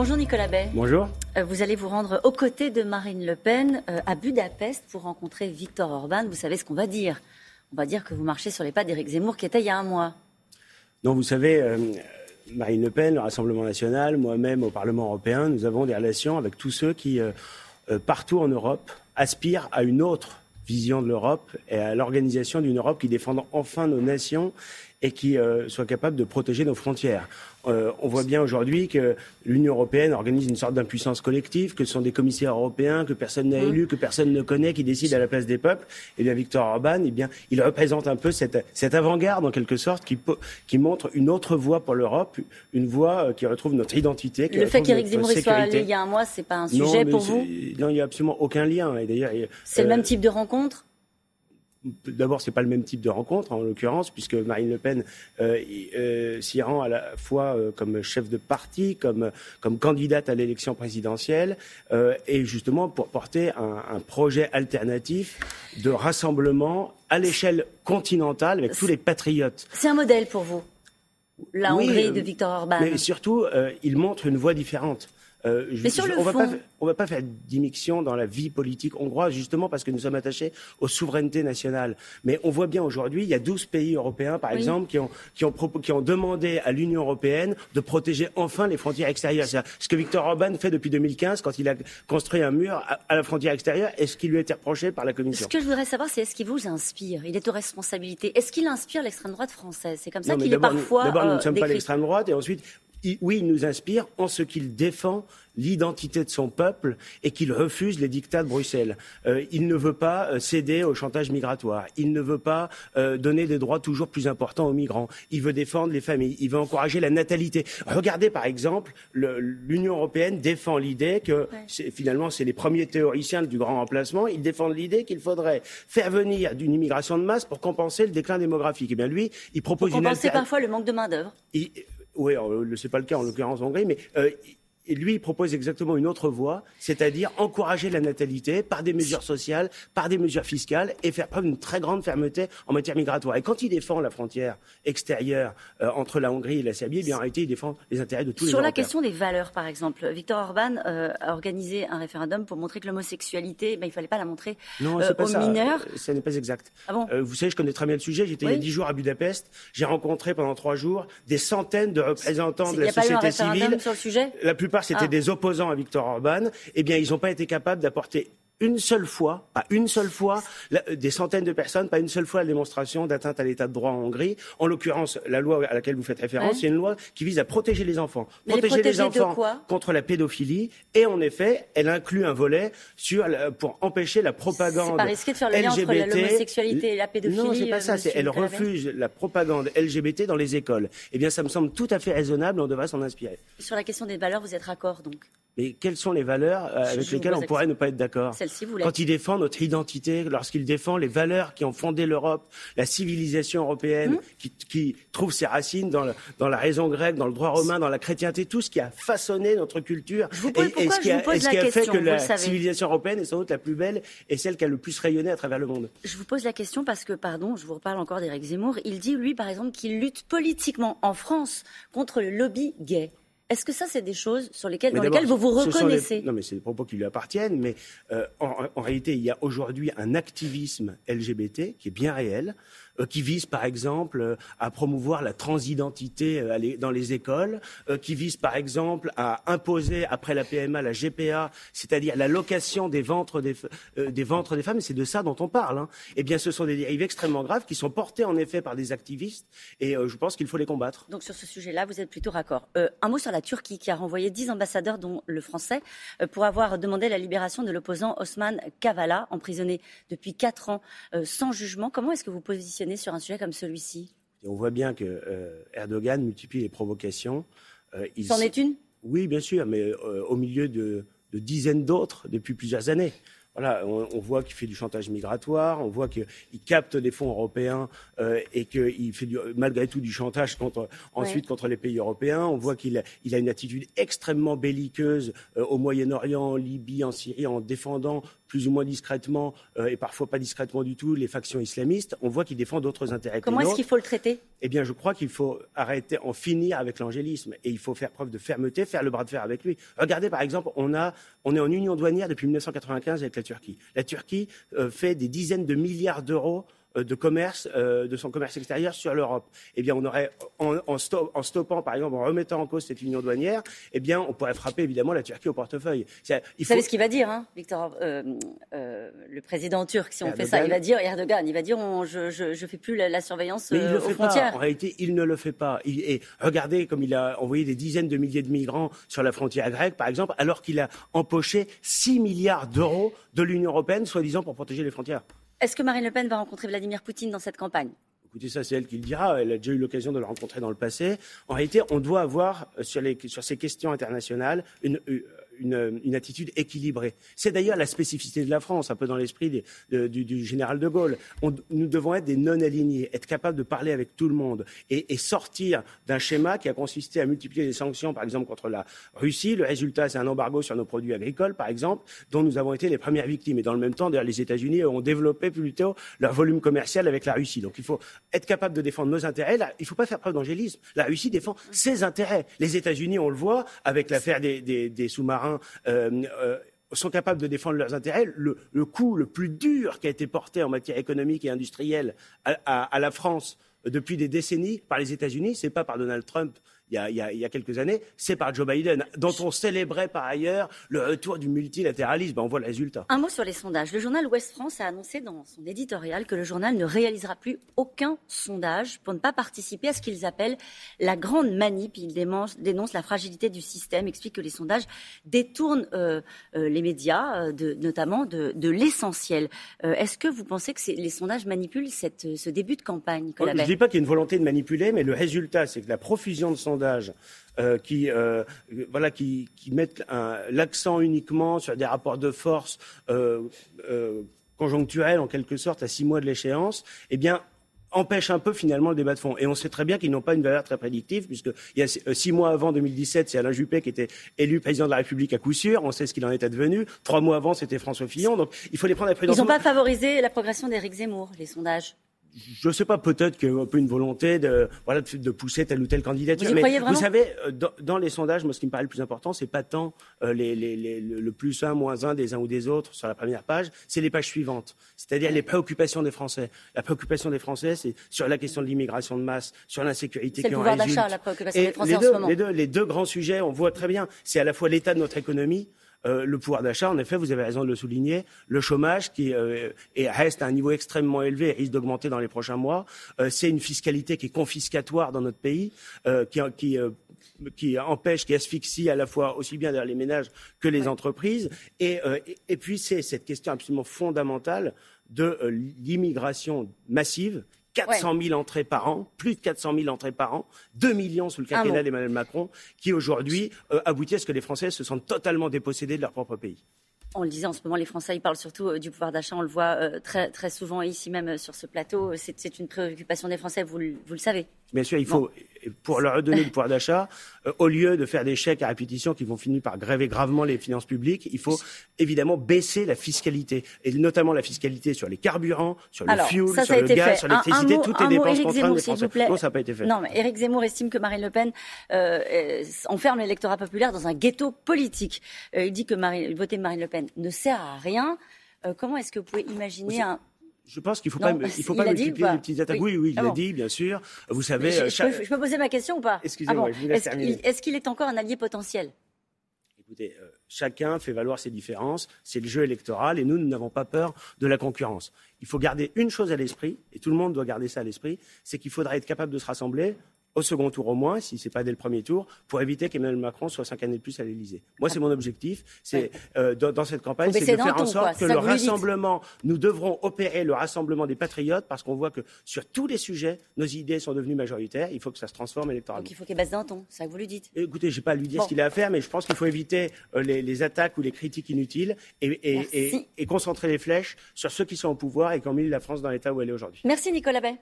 Bonjour Nicolas Bay. Bonjour. Euh, vous allez vous rendre aux côtés de Marine Le Pen euh, à Budapest pour rencontrer Viktor Orban. Vous savez ce qu'on va dire On va dire que vous marchez sur les pas d'Éric Zemmour qui était il y a un mois. Non, vous savez, euh, Marine Le Pen, le Rassemblement national, moi-même au Parlement européen, nous avons des relations avec tous ceux qui, partout en Europe, aspirent à une autre vision de l'Europe et à l'organisation d'une Europe qui défende enfin nos nations et qui soit capable de protéger nos frontières. Euh, on voit bien aujourd'hui que l'Union européenne organise une sorte d'impuissance collective, que ce sont des commissaires européens que personne n'a élus, que personne ne connaît, qui décident à la place des peuples. Et bien Victor Orban, eh bien, il représente un peu cette, avant-garde en quelque sorte qui, qui montre une autre voie pour l'Europe, une voie euh, qui retrouve notre identité. le fait qu'Éric Zemmour soit allé il y a un mois, c'est pas un sujet pour vous? Non, il n'y a absolument aucun lien. Et d'ailleurs, c'est le même euh, type de rencontre? D'abord, c'est pas le même type de rencontre, en l'occurrence, puisque Marine Le Pen euh, euh, s'y rend à la fois euh, comme chef de parti, comme, comme candidate à l'élection présidentielle, et justement pour porter un, un, projet alternatif de rassemblement à l'échelle continentale avec tous les patriotes. C'est un modèle pour vous, la Hongrie de Viktor Orban. Mais surtout, il montre une voie différente. Euh, mais sur le on fond... va pas, on va pas faire d'immixtion dans la vie politique hongroise, justement parce que nous sommes attachés aux souverainetés nationales. Mais on voit bien aujourd'hui, il y a 12 pays européens, par exemple, qui ont, qui, ont, qui ont demandé à l'Union européenne de protéger enfin les frontières extérieures. C'est ce que Viktor Orban fait depuis 2015 quand il a construit un mur à, la frontière extérieure et ce qui lui a été reproché par la Commission? Ce que je voudrais savoir, c'est est-ce qu'il vous inspire? Il est aux responsabilités. Est-ce qu'il inspire l'extrême droite française? C'est comme ça qu'il est parfois. D'abord, nous ne sommes pas l'extrême droite et ensuite, oui, il nous inspire en ce qu'il défend l'identité de son peuple et qu'il refuse les dictats de Bruxelles. Euh, il ne veut pas euh, céder au chantage migratoire. Il ne veut pas euh, donner des droits toujours plus importants aux migrants. Il veut défendre les familles. Il veut encourager la natalité. Regardez par exemple, l'Union européenne défend l'idée que finalement c'est les premiers théoriciens du grand remplacement. Ils défendent l'idée qu'il faudrait faire venir d'une immigration de masse pour compenser le déclin démographique. Et eh bien lui, il propose pour compenser parfois le manque de main d'œuvre. Oui, ce n'est pas le cas en l'occurrence en Hongrie, mais et lui, il propose exactement une autre voie, c'est-à-dire encourager la natalité par des mesures sociales, par des mesures fiscales et faire preuve d'une très grande fermeté en matière migratoire. Et quand il défend la frontière extérieure euh, entre la Hongrie et la Serbie, eh bien en réalité, il défend les intérêts de tous les Sur la question des valeurs, par exemple, Viktor Orban euh, a organisé un référendum pour montrer que l'homosexualité, ben, il ne fallait pas la montrer non, euh, aux ça. mineurs. Ce n'est pas exact. Ah bon vous savez, je connais très bien le sujet. J'étais il y a dix jours à Budapest. J'ai rencontré pendant trois jours des centaines de représentants de la société civile. Sur le sujet? La plupart, c'était ah. des opposants à Victor Orban, eh bien, ils n'ont pas été capables d'apporter une seule fois, pas une seule fois, des centaines de personnes, pas une seule fois la démonstration d'atteinte à l'état de droit en Hongrie. En l'occurrence, la loi à laquelle vous faites référence, c'est une loi qui vise à protéger les enfants. protéger les, enfants contre la pédophilie. Et en effet, elle inclut un volet sur pour empêcher la propagande pas risqué de faire le lien LGBT. entre l'homosexualité et la pédophilie. Non, c'est pas ça. Euh, elle refuse la propagande LGBT dans les écoles. Eh bien, ça me semble tout à fait raisonnable. On devrait s'en inspirer. Sur la question des valeurs, vous êtes raccord donc? Mais quelles sont les valeurs euh, avec lesquelles on pourrait ne pas être d'accord Quand il défend notre identité, lorsqu'il défend les valeurs qui ont fondé l'Europe, la civilisation européenne, hum. qui, qui, trouve ses racines dans, le, dans, la raison grecque, dans le droit romain, dans la chrétienté, tout ce qui a façonné notre culture, et, ce qui a, ce qui a fait que la civilisation européenne est sans doute la plus belle et celle qui a le plus rayonné à travers le monde. Je vous pose la question parce que, pardon, je vous reparle encore d'Éric Zemmour, il dit, lui, par exemple, qu'il lutte politiquement en France contre le lobby gay. Est-ce que ça, c'est des choses sur lesquelles, dans lesquelles vous vous reconnaissez? Non, mais c'est des propos qui lui appartiennent. Mais euh, en, réalité, il y a aujourd'hui un activisme LGBT qui est bien réel, euh, qui vise par exemple euh, à promouvoir la transidentité dans les écoles, qui vise par exemple à imposer après la PMA la GPA, c'est-à-dire la location des ventres des, des ventres des femmes. C'est de ça dont on parle. Hein. Eh bien, ce sont des dérives extrêmement graves qui sont portées en effet par des activistes, et je pense qu'il faut les combattre. Donc sur ce sujet-là, vous êtes plutôt raccord. un mot sur la Turquie qui a renvoyé dix ambassadeurs, dont le français, pour avoir demandé la libération de l'opposant Osman Kavala, emprisonné depuis quatre ans sans jugement. Comment est-ce que vous positionnez sur un sujet comme celui-ci? On voit bien que euh, Erdogan multiplie les provocations. Euh, C'en est une? Oui, bien sûr, mais euh, au milieu de dizaines d'autres depuis plusieurs années voilà, on, voit qu'il fait du chantage migratoire, on voit qu'il capte des fonds européens euh, et qu'il fait malgré tout du chantage contre, ensuite contre les pays européens. On voit qu'il a, il a une attitude extrêmement belliqueuse euh, au Moyen-Orient, en Libye, en Syrie, en défendant plus ou moins discrètement et parfois pas discrètement du tout les factions islamistes, on voit qu'il défend d'autres intérêts. Comment est-ce qu'il faut le traiter? Eh bien, je crois qu'il faut arrêter, en finir avec l'angélisme et il faut faire preuve de fermeté, faire le bras de fer avec lui. Regardez, par exemple, on, a, on est en union douanière depuis 1995 avec la La Turquie fait des dizaines de milliards d'euros euh, de commerce, euh, de son commerce extérieur sur l'Europe. Eh bien, on aurait, en, stoppant, par exemple, en remettant en cause cette union douanière, eh bien, on pourrait frapper évidemment la Turquie au portefeuille. Vous savez ce qu'il va dire, hein, Victor, euh, le président turc, si on fait ça, il va dire Erdogan, il va dire, je, ne fais plus la, surveillance Mais il le fait Pas. En réalité, il ne le fait pas. et regardez comme il a envoyé des dizaines de milliers de migrants sur la frontière grecque, par exemple, alors qu'il a empoché 6 milliards d'euros de l'Union européenne, soi-disant pour protéger les frontières. Est-ce que Marine Le Pen va rencontrer Vladimir Poutine dans cette campagne? Écoutez, ça, c'est elle qui le dira. Elle a déjà eu l'occasion de le rencontrer dans le passé. En réalité, on doit avoir, euh, sur, sur ces questions internationales, une, une, attitude équilibrée. C'est d'ailleurs la spécificité de la France, un peu dans l'esprit du, général de Gaulle. nous devons être des non-alignés, être capables de parler avec tout le monde et, sortir d'un schéma qui a consisté à multiplier les sanctions, par exemple, contre la Russie. Le résultat, c'est un embargo sur nos produits agricoles, par exemple, dont nous avons été les premières victimes. Et dans le même temps, d'ailleurs, les États-Unis ont développé plutôt leur volume commercial avec la Russie. Donc il faut être capable de défendre nos intérêts. Il ne faut pas faire preuve d'angélisme. La Russie défend ses intérêts. Les États-Unis, on le voit, avec l'affaire des sous-marins euh, euh, sont capables de défendre leurs intérêts. Le, coup le plus dur qui a été porté en matière économique et industrielle à la France depuis des décennies par les États-Unis, ce n'est pas par Donald Trump il y a, quelques années, c'est par Joe Biden, dont on célébrait par ailleurs le retour du multilatéralisme. Ben, on voit le résultat. Un mot sur les sondages. Le journal Ouest France a annoncé dans son éditorial que le journal ne réalisera plus aucun sondage pour ne pas participer à ce qu'ils appellent la grande manip. Il dénonce, la fragilité du système, explique que les sondages détournent euh, euh, les médias, euh, notamment de, l'essentiel. Est-ce que vous pensez que les sondages manipulent ce début de campagne, Nicolas Je ne dis pas qu'il y a une volonté de manipuler, mais le résultat, c'est que la profusion de sondages euh, qui, euh, voilà, qui, mettent l'accent uniquement sur des rapports de force euh, conjoncturels, en quelque sorte, à six mois de l'échéance, eh bien, empêche un peu finalement le débat de fond. Et on sait très bien qu'ils n'ont pas une valeur très prédictive, puisque il y a six mois avant 2017, c'est Alain Juppé qui était élu président de la République à coup sûr. On sait ce qu'il en est advenu. Trois mois avant, c'était François Fillon. Donc il faut les prendre à prudence. Ils n'ont pas favorisé la progression d'Éric Zemmour, les sondages je ne sais pas, peut-être qu'il y a un peu une volonté de, voilà, de, pousser telle ou telle candidature. Vous mais vous savez, euh, dans, les sondages, moi, ce qui me paraît le plus important, c'est pas tant euh, les, les, le plus un, moins un des uns ou des autres sur la première page, c'est les pages suivantes. C'est-à-dire les préoccupations des Français. La préoccupation des Français, c'est sur la question de l'immigration de masse, sur l'insécurité qui en résulte. C'est le pouvoir d'achat, la préoccupation des Français en ce moment. Les deux, les deux grands sujets, on voit très bien, c'est à la fois l'état de notre économie, euh, le pouvoir d'achat, en effet, vous avez raison de le souligner, le chômage qui euh, reste à un niveau extrêmement élevé et risque d'augmenter dans les prochains mois. Euh, c'est une fiscalité qui est confiscatoire dans notre pays, qui, qui qui empêche, qui asphyxie à la fois aussi bien les ménages que les entreprises. Et, et, puis c'est cette question absolument fondamentale de l'immigration massive 400 000 entrées par an, plus de 400 000 entrées par an, 2 millions sous le quinquennat d'Emmanuel Macron, qui aujourd'hui euh, aboutit à ce que les Français se sentent totalement dépossédés de leur propre pays. On le disait en ce moment, les Français, ils parlent surtout euh, du pouvoir d'achat. On le voit euh, très, très souvent ici même sur ce plateau. C'est une préoccupation des Français, vous, vous le savez. Bien sûr, il faut, pour leur redonner le pouvoir d'achat, euh, au lieu de faire des chèques à répétition qui vont finir par gréver gravement les finances publiques, il faut évidemment baisser la fiscalité, et notamment la fiscalité sur les carburants, sur le fuel, sur le gaz, sur l'électricité, toutes les dépenses contraintes des Français. Non, ça n'a pas été fait. Non, mais Éric Zemmour estime que Marine Le Pen euh, enferme l'électorat populaire dans un ghetto politique. Euh, il dit que Marine, voter Marine Le Pen ne sert à rien. Euh, comment est-ce que vous pouvez imaginer un je pense qu'il ne faut pas, il faut pas multiplier les petites attaques. Oui, oui, il ah l'a dit, bien sûr. Vous savez. Je, je, peux, poser ma question ou pas? Excusez-moi, ah je vous laisse. Est-ce qu'il est encore un allié potentiel? Écoutez, euh, chacun fait valoir ses différences. C'est le jeu électoral et nous, nous n'avons pas peur de la concurrence. Il faut garder une chose à l'esprit, et tout le monde doit garder ça à l'esprit, c'est qu'il faudra être capable de se rassembler au second tour au moins, si ce n'est pas dès le premier tour, pour éviter qu'Emmanuel Macron soit cinq années de plus à l'Élysée. Moi, c'est mon objectif. C'est euh, dans, cette campagne, c'est de faire en sorte que le rassemblement, nous devrons opérer le rassemblement des patriotes parce qu'on voit que sur tous les sujets, nos idées sont devenues majoritaires. Il faut que ça se transforme électoralement. Donc il faut qu'il baisse d'un ton. C'est ça que vous lui dites. Écoutez, je n'ai pas à lui dire ce qu'il a à faire, mais je pense qu'il faut éviter euh, les, attaques ou les critiques inutiles et, et, concentrer les flèches sur ceux qui sont au pouvoir et qui ont mis la France dans l'état où elle est aujourd'hui. Merci Nicolas Bay.